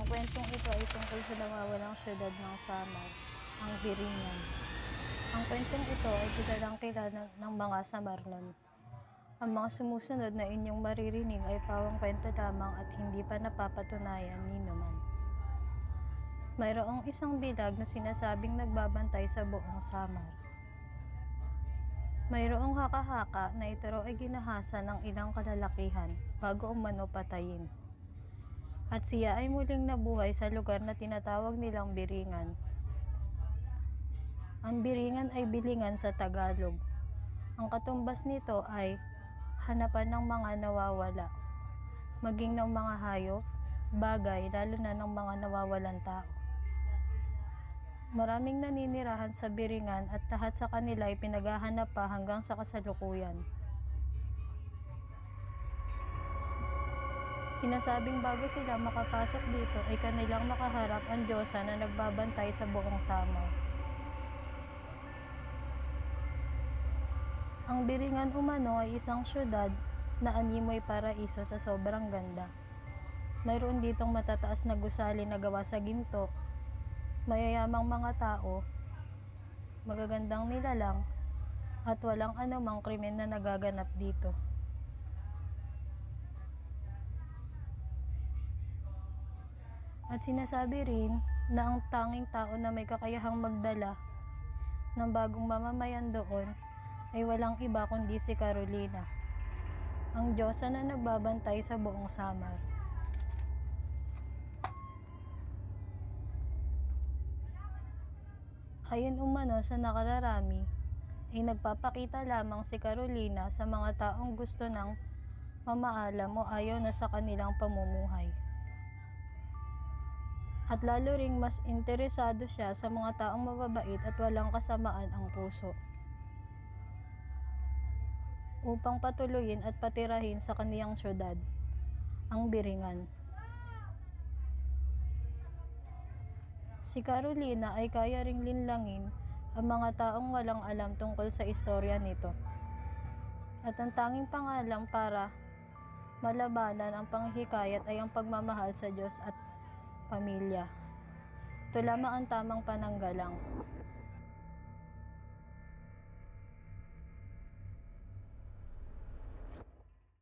Ang kwentong ito ay tungkol sa nawawalang syudad ng Samar, ang Biringan. Ang kwentong ito ay kilalang kilala ng mga Samarnon. Ang mga sumusunod na inyong maririnig ay pawang kwento lamang at hindi pa napapatunayan ni naman. Mayroong isang bilag na sinasabing nagbabantay sa buong Samar. Mayroong haka-haka na ito raw ay ginahasa ng ilang kalalakihan bago umano patayin. At siya ay muling nabuhay sa lugar na tinatawag nilang Biringan. Ang Biringan ay bilingan sa Tagalog. Ang katumbas nito ay hanapan ng mga nawawala, maging ng mga hayop, bagay, lalo na ng mga nawawalan tao. Maraming naninirahan sa Biringan at lahat sa kanila ay pinaghahanap pa hanggang sa kasalukuyan. Sinasabing bago sila makapasok dito ay kanilang makaharap ang Diyosa na nagbabantay sa buong Samar. Ang Biringan umano ay isang syudad na animoy paraiso sa sobrang ganda. Mayroon ditong matataas na gusali na gawa sa ginto, mayayamang mga tao, magagandang nilalang, at walang anumang krimen na nagaganap dito. At sinasabi rin na ang tanging tao na may kakayahang magdala ng bagong mamamayan doon ay walang iba kundi si Carolina, ang Diyosa na nagbabantay sa buong Samar. Ayon umano sa nakararami, ay nagpapakita lamang si Carolina sa mga taong gusto ng mamaalam o ayaw na sa kanilang pamumuhay. At lalo ring mas interesado siya sa mga taong mababait at walang kasamaan ang puso. Upang patuloyin at patirahin sa kaniyang syudad, ang Biringan. Si Carolina ay kaya ring linlangin ang mga taong walang alam tungkol sa istorya nito. At ang tanging pangalang para malabanan ang panghikayat ay ang pagmamahal sa Diyos at pamilya. Ito lamang ang tamang pananggalang.